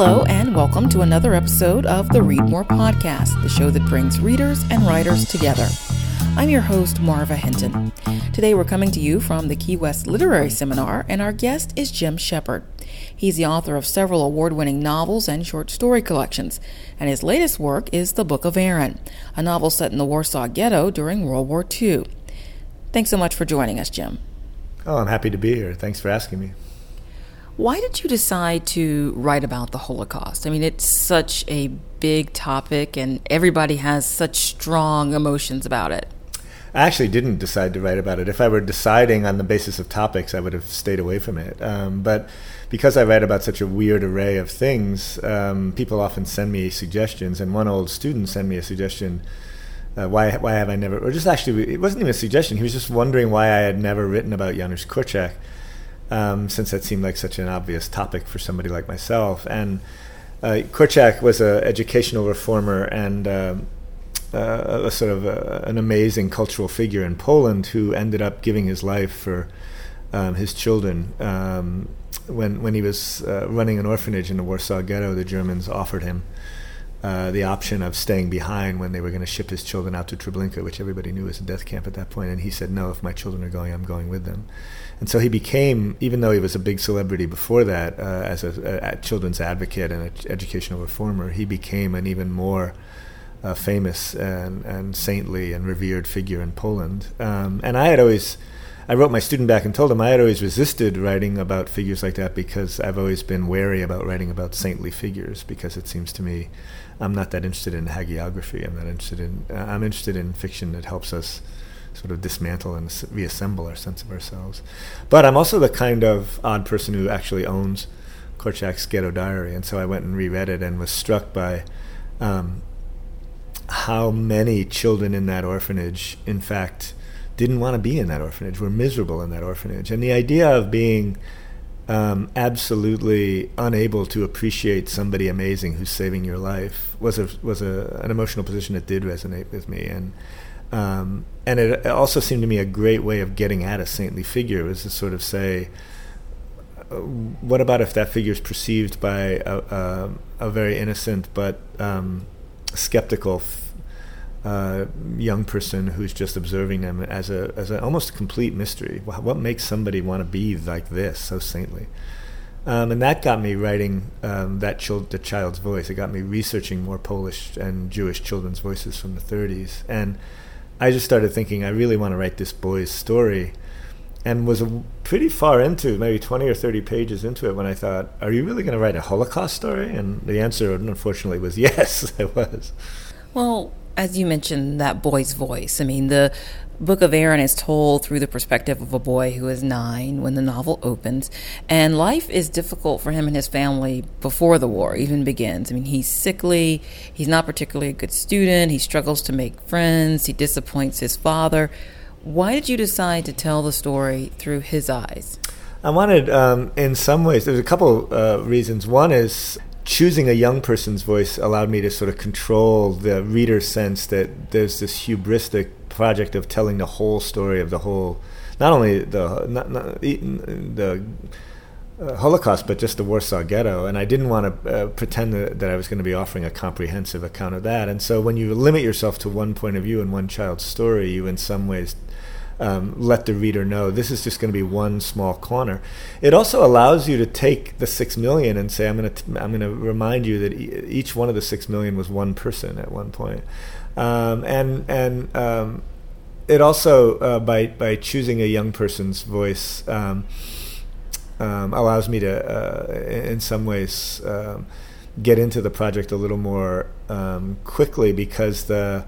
Hello, and welcome to another episode of the Read More Podcast, the show that brings readers and writers together. I'm your host, Marva Hinton. Today we're coming to you from the Key West Literary Seminar, and our guest is Jim Shepard. He's the author of several award winning novels and short story collections, and his latest work is The Book of Aaron, a novel set in the Warsaw Ghetto during World War II. Thanks so much for joining us, Jim. Oh, I'm happy to be here. Thanks for asking me. Why did you decide to write about the Holocaust? I mean, it's such a big topic, and everybody has such strong emotions about it. I actually didn't decide to write about it. If I were deciding on the basis of topics, I would have stayed away from it. Um, but because I write about such a weird array of things, um, people often send me suggestions. And one old student sent me a suggestion. Uh, why, why have I never, or just actually, it wasn't even a suggestion. He was just wondering why I had never written about Janusz Korczak um, since that seemed like such an obvious topic for somebody like myself. And uh, was an educational reformer and uh, uh, a sort of a, an amazing cultural figure in Poland who ended up giving his life for um, his children. Um, when when he was uh, running an orphanage in the Warsaw Ghetto, the Germans offered him uh, the option of staying behind when they were going to ship his children out to Treblinka, which everybody knew was a death camp at that point. And he said, "No, if my children are going, I'm going with them." And so he became, even though he was a big celebrity before that, uh, as a, a, children's advocate and an educational reformer, he became an even more uh, famous and, and, saintly and revered figure in Poland. Um, and I had always, I wrote my student back and told him I had always resisted writing about figures like that because I've always been wary about writing about saintly figures because it seems to me I'm not that interested in hagiography. I'm not interested in, I'm interested in fiction that helps us sort of dismantle and reassemble our sense of ourselves. But I'm also the kind of odd person who actually owns Korczak's Ghetto Diary, and so I went and reread it and was struck by um, how many children in that orphanage, in fact, didn't want to be in that orphanage, were miserable in that orphanage. And the idea of being um, absolutely unable to appreciate somebody amazing who's saving your life was a was a, an emotional position that did resonate with me. And um, and it also seemed to me a great way of getting at a saintly figure was to sort of say, uh, what about if that figure is perceived by a, a, a, very innocent but um, skeptical young person who's just observing them as a as an almost complete mystery? What makes somebody want to be like this, so saintly? Um, and that got me writing um, that the child's voice. It got me researching more Polish and Jewish children's voices from the 30s, and I just started thinking I really want to write this boy's story and was pretty far into maybe 20 or 30 pages into it when I thought, are you really going to write a Holocaust story? And the answer, unfortunately, was yes, I was. Well, as you mentioned, that boy's voice. I mean, the Book of Aaron is told through the perspective of a boy who is nine when the novel opens, and life is difficult for him and his family before the war even begins. I mean, he's sickly, he's not particularly a good student, he struggles to make friends, he disappoints his father. Why did you decide to tell the story through his eyes? I wanted, um, in some ways, there's a couple uh, reasons. One is choosing a young person's voice allowed me to sort of control the reader's sense that there's this hubristic project of telling the whole story of the whole, not only the not, not, the uh, Holocaust, but just the Warsaw Ghetto. And I didn't want to uh, pretend that, that, I was going to be offering a comprehensive account of that. And so when you limit yourself to one point of view and one child's story, you in some ways um, let the reader know this is just going to be one small corner. It also allows you to take the six million and say, I'm going to I'm going to remind you that e- each one of the six million was one person at one point. Um, and and um, it also uh, by by choosing a young person's voice um, um allows me to uh, in some ways um, get into the project a little more quickly because the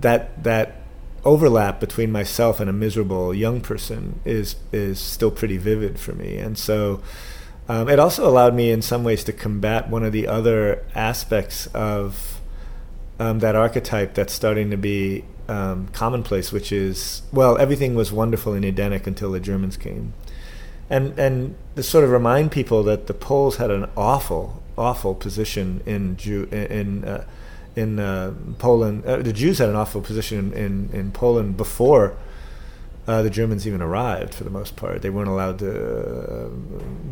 that that overlap between myself and a miserable young person is is still pretty vivid for me and so it also allowed me in some ways to combat one of the other aspects of um, that archetype that's starting to be um, commonplace, which is well, everything was wonderful in Edenic until the Germans came, and and to sort of remind people that the Poles had an awful, awful position in Jew in. Uh, in uh, Poland, uh, the Jews had an awful position in, in, in Poland before uh, the Germans even arrived for the most part. They weren't allowed to uh,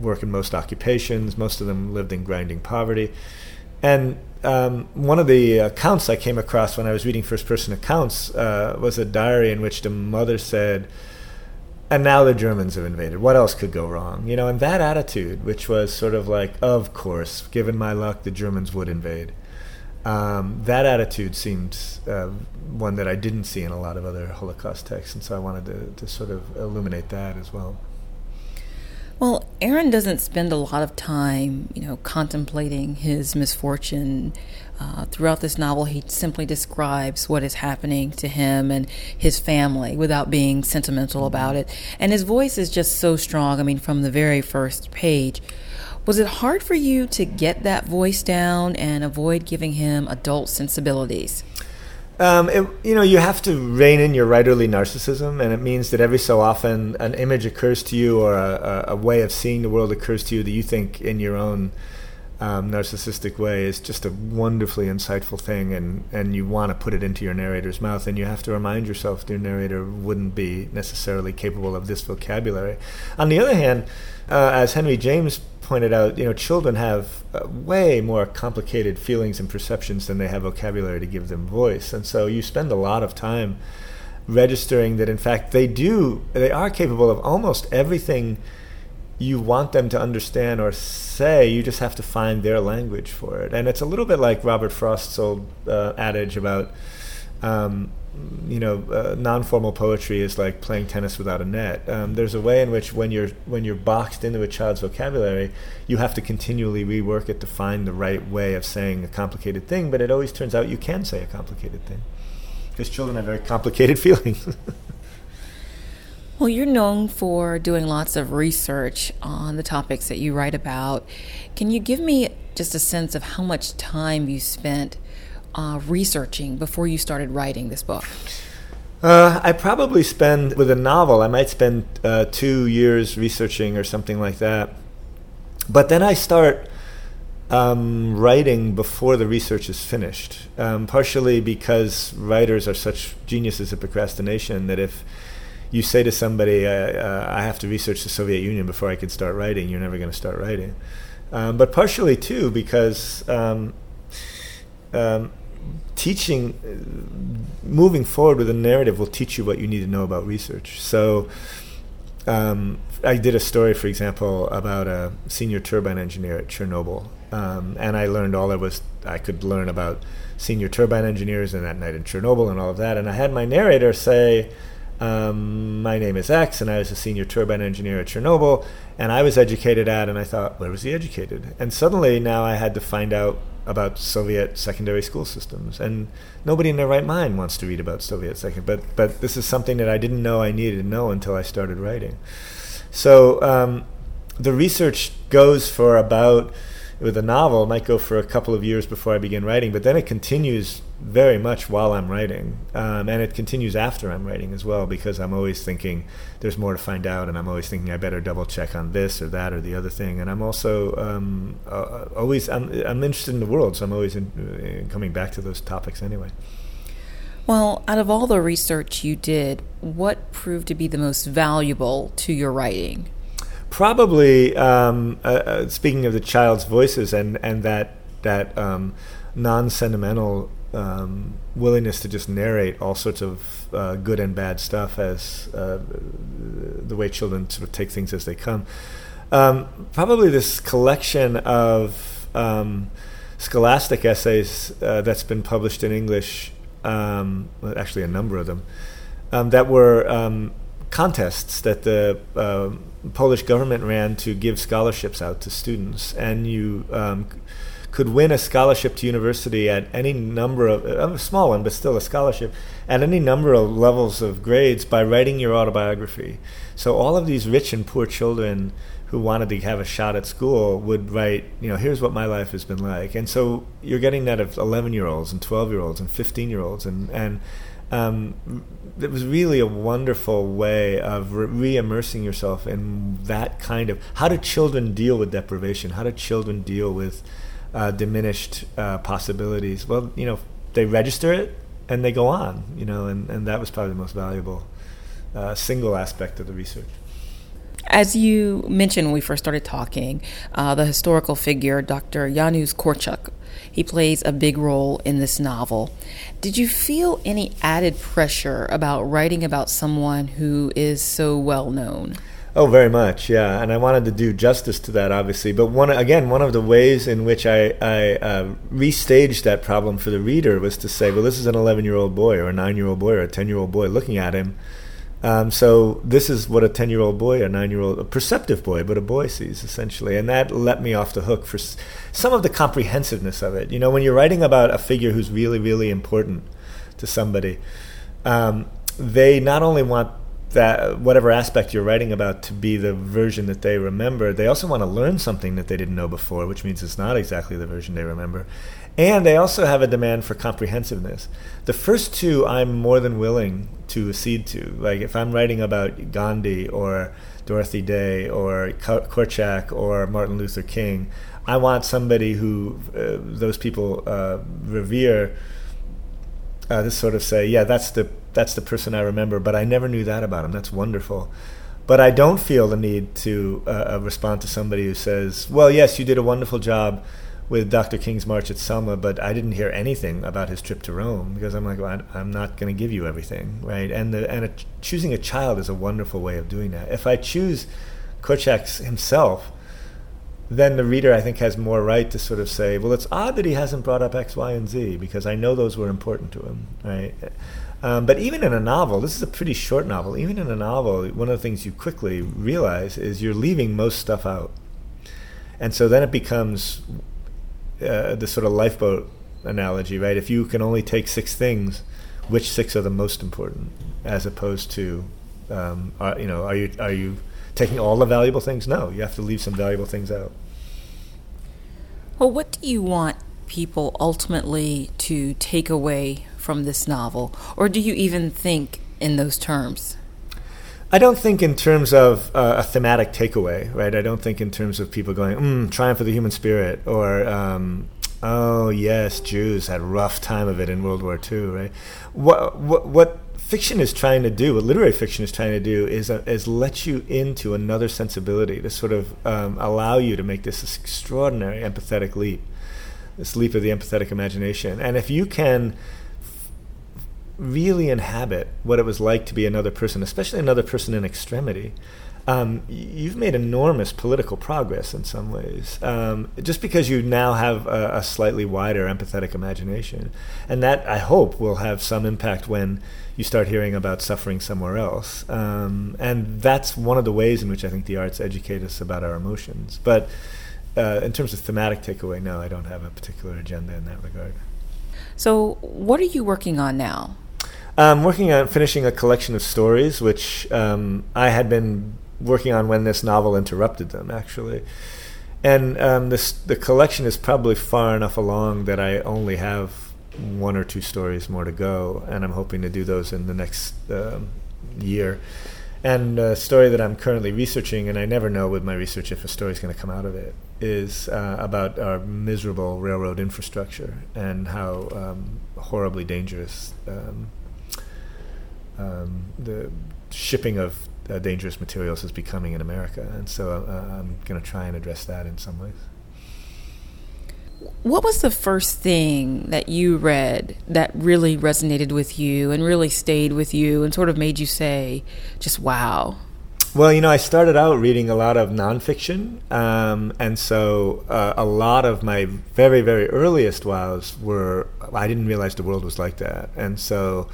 work in most occupations. Most of them lived in grinding poverty. And um, one of the accounts I came across when I was reading first person accounts uh, was a diary in which the mother said, and now the Germans have invaded. What else could go wrong? You know, and that attitude, which was sort of like, of course, given my luck, the Germans would invade. Um, that attitude seemed uh, one that I didn't see in a lot of other Holocaust texts, and so I wanted to, to sort of illuminate that as well. Well, Aaron doesn't spend a lot of time, you know, contemplating his misfortune. Uh, throughout this novel, he simply describes what is happening to him and his family without being sentimental about it. And his voice is just so strong. I mean, from the very first page. Was it hard for you to get that voice down and avoid giving him adult sensibilities? Um, it, you know, you have to rein in your writerly narcissism, and it means that every so often an image occurs to you or a, a, a way of seeing the world occurs to you that you think in your own um, narcissistic way is just a wonderfully insightful thing, and, and you want to put it into your narrator's mouth, and you have to remind yourself your narrator wouldn't be necessarily capable of this vocabulary. On the other hand, uh, as Henry James pointed out, you know, children have uh, way more complicated feelings and perceptions than they have vocabulary to give them voice, and so you spend a lot of time registering that in fact they do they are capable of almost everything you want them to understand or say you just have to find their language for it and it's a little bit like robert frost's old uh, adage about um, you know, uh, non-formal poetry is like playing tennis without a net. Um, there's a way in which when you're when you're boxed into a child's vocabulary, you have to continually rework it to find the right way of saying a complicated thing. But it always turns out you can say a complicated thing because children have very complicated feelings. Well, you're known for doing lots of research on the topics that you write about. Can you give me just a sense of how much time you spent? uh, researching before you started writing this book? Uh, I probably spend with a novel. I might spend uh, two years researching or something like that, but then I start um, writing before the research is finished. Um, partially because writers are such geniuses at procrastination that if you say to somebody, uh, uh, "I have to research the Soviet Union before I can start writing," you're never going to start writing. Um, but partially too because um, um, teaching, moving forward with a narrative will teach you what you need to know about research. So, um, I did a story, for example, about a senior turbine engineer at Chernobyl, um, and I learned all there was I could learn about senior turbine engineers and that night in Chernobyl and all of that. And I had my narrator say, um, "My name is X, and I was a senior turbine engineer at Chernobyl, and I was educated at." And I thought, "Where was he educated?" And suddenly, now I had to find out about Soviet secondary school systems, and nobody in their right mind wants to read about Soviet second. But but this is something that I didn't know I needed to know until I started writing. So um, the research goes for about with a novel, it might go for a couple of years before I begin writing, but then it continues very much while I'm writing. Um, and it continues after I'm writing as well, because I'm always thinking there's more to find out, and I'm always thinking I better double check on this or that or the other thing. And I'm also um, uh, always, I'm, I'm interested in the world, so I'm always in, uh, coming back to those topics anyway. Well, out of all the research you did, what proved to be the most valuable to your writing? Probably um, uh, uh, speaking of the child's voices and and that that um, non sentimental um, willingness to just narrate all sorts of uh, good and bad stuff as uh, the way children sort of take things as they come. Um, probably this collection of um, scholastic essays uh, that's been published in English, um, actually a number of them, that were contests that the uh, Polish government ran to give scholarships out to students, and you um, could win a scholarship to university at any number of a small one, but still a scholarship at any number of levels of grades by writing your autobiography. So all of these rich and poor children who wanted to have a shot at school would write, you know, here's what my life has been like. And so you're getting that of 11 year olds and 12 year olds and 15 year olds and and um, it was really a wonderful way of re immersing yourself in that kind of how do children deal with deprivation? How do children deal with uh, diminished uh, possibilities? Well, you know, they register it and they go on, you know, and, and that was probably the most valuable uh, single aspect of the research. As you mentioned when we first started talking, uh, the historical figure, Dr. Janusz Korczak, he plays a big role in this novel. Did you feel any added pressure about writing about someone who is so well known? Oh, very much, yeah. And I wanted to do justice to that, obviously. But one again, one of the ways in which I, I uh, restaged that problem for the reader was to say, well, this is an 11 year old boy, or a nine year old boy, or a 10 year old boy looking at him. Um, so this is what a 10 year old boy, a nine year old, a perceptive boy, but a boy sees essentially. And that let me off the hook for s- some of the comprehensiveness of it. You know, when you're writing about a figure who's really, really important to somebody, um, they not only want that whatever aspect you're writing about to be the version that they remember, they also want to learn something that they didn't know before, which means it's not exactly the version they remember. And they also have a demand for comprehensiveness. The first two, I'm more than willing to accede to. Like if I'm writing about Gandhi or Dorothy Day or Korczak or Martin Luther King, I want somebody who uh, those people uh, revere uh, to sort of say, yeah, that's the that's the person I remember, but I never knew that about him. That's wonderful. But I don't feel the need to uh, uh respond to somebody who says, well, yes, you did a wonderful job with Dr. King's March at Selma, but I didn't hear anything about his trip to Rome because I'm like, well, I'm not going to give you everything, right? And the, and a, choosing a child is a wonderful way of doing that. If I choose Korczak himself, then the reader, I think, has more right to sort of say, well, it's odd that he hasn't brought up X, Y, and Z because I know those were important to him, right? Um, but even in a novel, this is a pretty short novel. Even in a novel, one of the things you quickly realize is you're leaving most stuff out, and so then it becomes uh, the sort of lifeboat analogy, right? If you can only take six things, which six are the most important, as opposed to, um, are, you know, are you are you taking all the valuable things? No, you have to leave some valuable things out. Well, what do you want people ultimately to take away from this novel, or do you even think in those terms? I don't think in terms of uh, a thematic takeaway, right? I don't think in terms of people going, mm, triumph of the human spirit, or, um, oh, yes, Jews had a rough time of it in World War II, right? What, what, what fiction is trying to do, what literary fiction is trying to do, is, uh, is let you into another sensibility to sort of um, allow you to make this extraordinary empathetic leap, this leap of the empathetic imagination. And if you can really inhabit what it was like to be another person, especially another person in extremity, um, you've made enormous political progress in some ways. Um, just because you now have a, a, slightly wider empathetic imagination. And that, I hope, will have some impact when you start hearing about suffering somewhere else. Um, and that's one of the ways in which I think the arts educate us about our emotions. But uh, in terms of thematic takeaway, no, I don't have a particular agenda in that regard. So, what are you working on now? I'm working on finishing a collection of stories, which um, I had been working on when this novel interrupted them, actually. And um, this the collection is probably far enough along that I only have one or two stories more to go, and I'm hoping to do those in the next um, year. And a story that I'm currently researching, and I never know with my research if a story is going to come out of it, is uh, about our miserable railroad infrastructure and how um, horribly dangerous um, um, the shipping of uh, dangerous materials is becoming in America, and so uh, I'm going to try and address that in some ways. What was the first thing that you read that really resonated with you and really stayed with you and sort of made you say, just wow? Well, you know, I started out reading a lot of nonfiction, um, and so uh, a lot of my very, very earliest wows were I didn't realize the world was like that, and so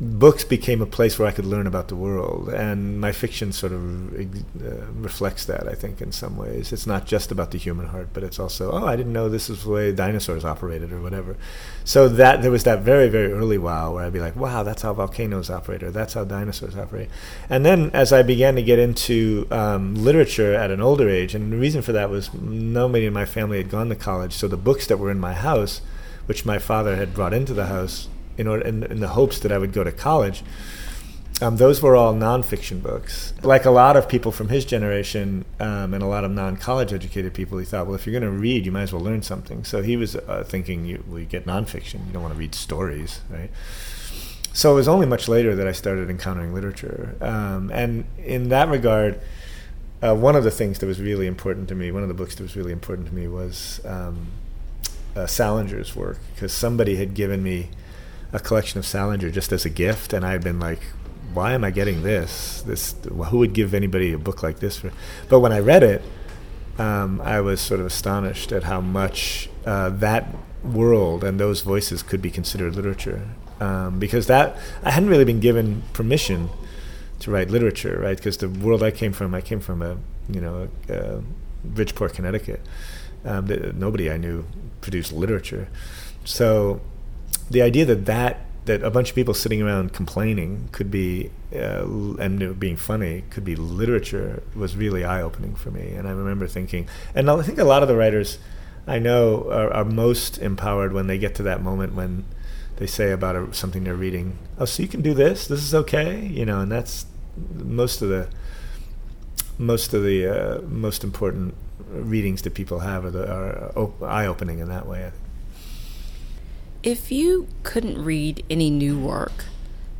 books became a place where I could learn about the world, and my fiction sort of uh, reflects that. I think in some ways, it's not just about the human heart, but it's also, oh, I didn't know this is the way dinosaurs operated or whatever. So that there was that very very early wow where I'd be like, wow, that's how volcanoes operate, or that's how dinosaurs operate. And then as I began to get into um, literature at an older age, and the reason for that was nobody in my family had gone to college, so the books that were in my house, which my father had brought into the house in order in, in the hopes that I would go to college. Um, those were all nonfiction books. Like a lot of people from his generation um, and a lot of non-college educated people, he thought, well, if you're going to read, you might as well learn something. So he was uh, thinking, you, well, you get nonfiction. You don't want to read stories, right? so it was only much later that I started encountering literature. Um, and in that regard, uh, one of the things that was really important to me, one of the books that was really important to me was um, uh, Salinger's work, because somebody had given me a collection of Salinger just as a gift, and I had been like, why am I getting this? This who would give anybody a book like this? For? But when I read it, um, I was sort of astonished at how much uh, that world and those voices could be considered literature, um, because that I hadn't really been given permission to write literature, right? Because the world I came from, I came from a you know a, a Bridgeport, Connecticut. Um, nobody I knew produced literature, so the idea that that that a bunch of people sitting around complaining could be uh, and being funny could be literature was really eye opening for me. And I remember thinking, and I think a lot of the writers I know are, are most empowered when they get to that moment when they say about a, something they're reading, "Oh, so you can do this? This is okay," you know, and that's most of the most of the uh, most important readings that people have are, the, are eye opening in that way. If you couldn't read any new work,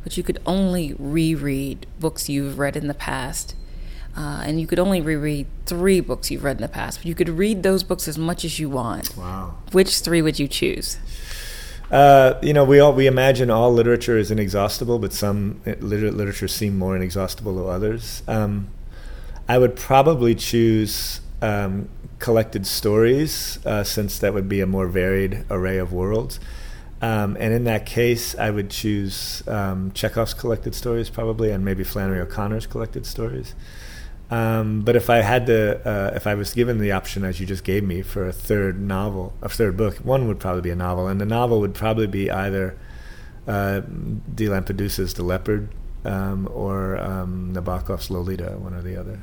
but you could only reread books you've read in the past, uh, and you could only reread three books you've read in the past, but you could read those books as much as you want. Wow. Which three would you choose? Uh, you know, we all we imagine all literature is inexhaustible, but some liter- literature seem more inexhaustible than others. Um, I would probably choose um, collected stories, uh, since that would be a more varied array of worlds. Um, and in that case, I would choose um, Chekhov's collected stories probably, and maybe Flannery O'Connor's collected stories. Um, but if I had to, uh, if I was given the option as you just gave me for a third novel, a third book, one would probably be a novel, and the novel would probably be either uh, De Lampedusa's *The Leopard* um, or um, Nabokov's *Lolita*, one or the other.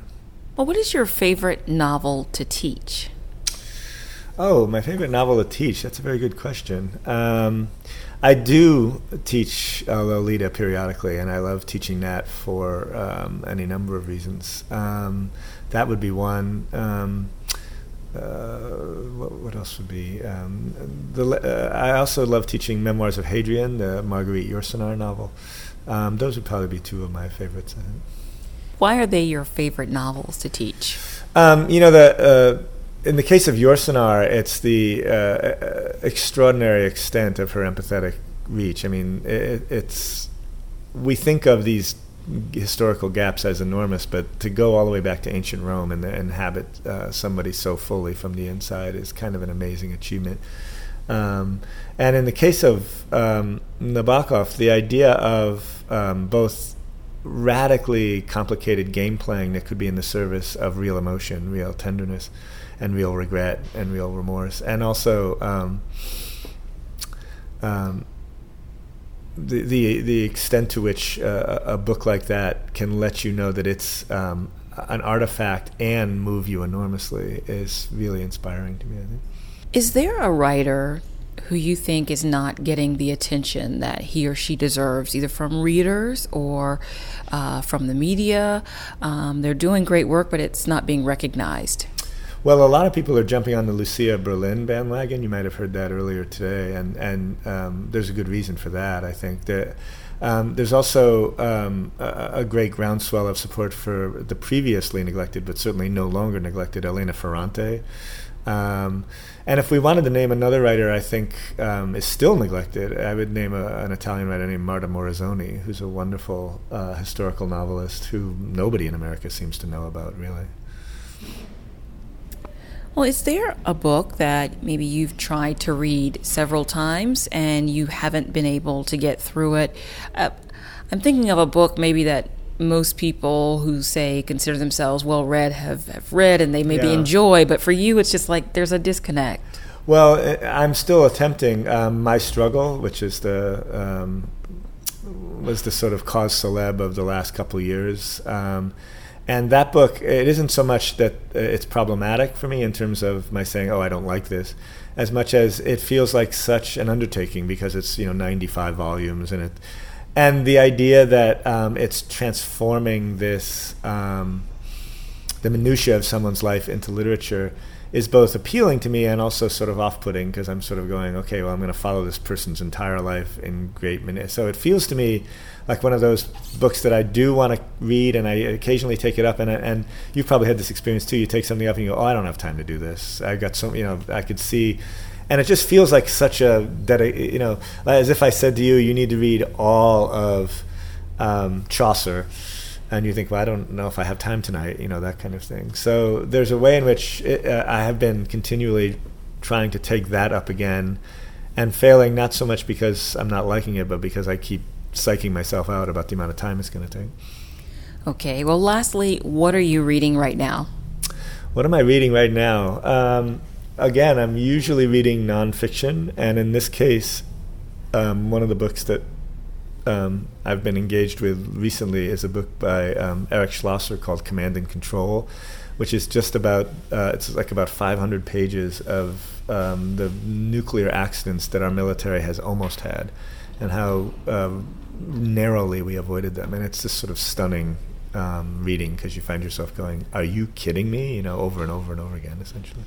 Well, what is your favorite novel to teach? Oh, my favorite novel to teach. That's a very good question. Um, I do teach uh, Lolita periodically, and I love teaching that for um, any number of reasons. Um, that would be one. Um, uh, what, what, else would be? Um, the, uh, I also love teaching Memoirs of Hadrian, the Marguerite Yourcenar novel. Um, those would probably be two of my favorites. Why are they your favorite novels to teach? Um, you know the uh, in the case of Yourcenar, it's the uh, uh, extraordinary extent of her empathetic reach. I mean, it, it's we think of these historical gaps as enormous, but to go all the way back to ancient Rome and inhabit uh, somebody so fully from the inside is kind of an amazing achievement. Um, and in the case of um, Nabokov, the idea of um, both radically complicated game playing that could be in the service of real emotion, real tenderness, and real regret and real remorse, and also um, um, the, the the extent to which uh, a book like that can let you know that it's um, an artifact and move you enormously is really inspiring to me. I think. Is there a writer who you think is not getting the attention that he or she deserves, either from readers or uh, from the media? Um, they're doing great work, but it's not being recognized. Well, a lot of people are jumping on the Lucia Berlin bandwagon. You might have heard that earlier today, and and um, there's a good reason for that. I think that. Um, there's also um, a, a, great groundswell of support for the previously neglected, but certainly no longer neglected, Elena Ferrante. Um, and if we wanted to name another writer, I think um, is still neglected, I would name a, an Italian writer named Marta Morazzoni, who's a wonderful uh, historical novelist who nobody in America seems to know about, really. Well, is there a book that maybe you've tried to read several times and you haven't been able to get through it? Uh, I'm thinking of a book maybe that most people who say consider themselves well read have, have read and they maybe yeah. enjoy, but for you, it's just like there's a disconnect. Well, I'm still attempting um, my struggle, which is the um, was the sort of cause celeb of the last couple of years. Um, and that book, it isn't so much that uh, it's problematic for me in terms of my saying, "Oh, I don't like this," as much as it feels like such an undertaking because it's you know 95 volumes and it, and the idea that um, it's transforming this um, the minutia of someone's life into literature is both appealing to me and also sort of off-putting because I'm sort of going, okay, well, I'm going to follow this person's entire life in great minutes. So it feels to me like one of those books that I do want to read, and I occasionally take it up. And and you've probably had this experience too. You take something up and you go, oh, I don't have time to do this. I got some, you know, I could see. And it just feels like such a that you know, as if I said to you, you need to read all of um, Chaucer, and you think, well, I don't know if I have time tonight, you know, that kind of thing. So there's a way in which it, uh, I have been continually trying to take that up again and failing not so much because I'm not liking it, but because I keep psyching myself out about the amount of time it's going to take. Okay. Well, lastly, what are you reading right now? What am I reading right now? Um, again, I'm usually reading nonfiction, and in this case, um, one of the books that um, I've been engaged with recently is a book by um, Eric Schlosser called Command and Control, which is just about uh, it's like about 500 pages of um, the nuclear accidents that our military has almost had, and how um, narrowly we avoided them. And it's just sort of stunning um, reading because you find yourself going, "Are you kidding me?" You know, over and over and over again, essentially.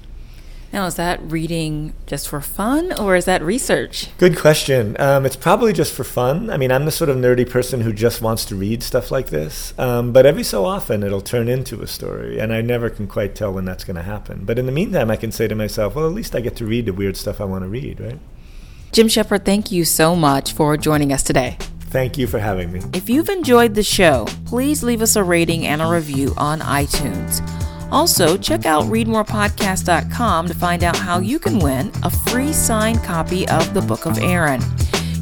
Now, is that reading just for fun or is that research? Good question. Um, it's probably just for fun. I mean, I'm the sort of nerdy person who just wants to read stuff like this. Um, but every so often it'll turn into a story, and I never can quite tell when that's going to happen. But in the meantime, I can say to myself, well, at least I get to read the weird stuff I want to read, right? Jim Shepard, thank you so much for joining us today. Thank you for having me. If you've enjoyed the show, please leave us a rating and a review on iTunes. Also, check out readmorepodcast.com to find out how you can win a free signed copy of the Book of Aaron.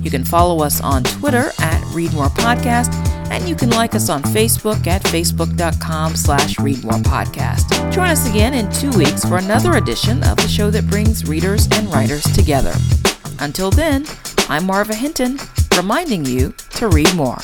You can follow us on Twitter at readmorepodcast, and you can like us on Facebook at facebook.com slash readmorepodcast. Join us again in two weeks for another edition of the show that brings readers and writers together. Until then, I'm Marva Hinton, reminding you to read more.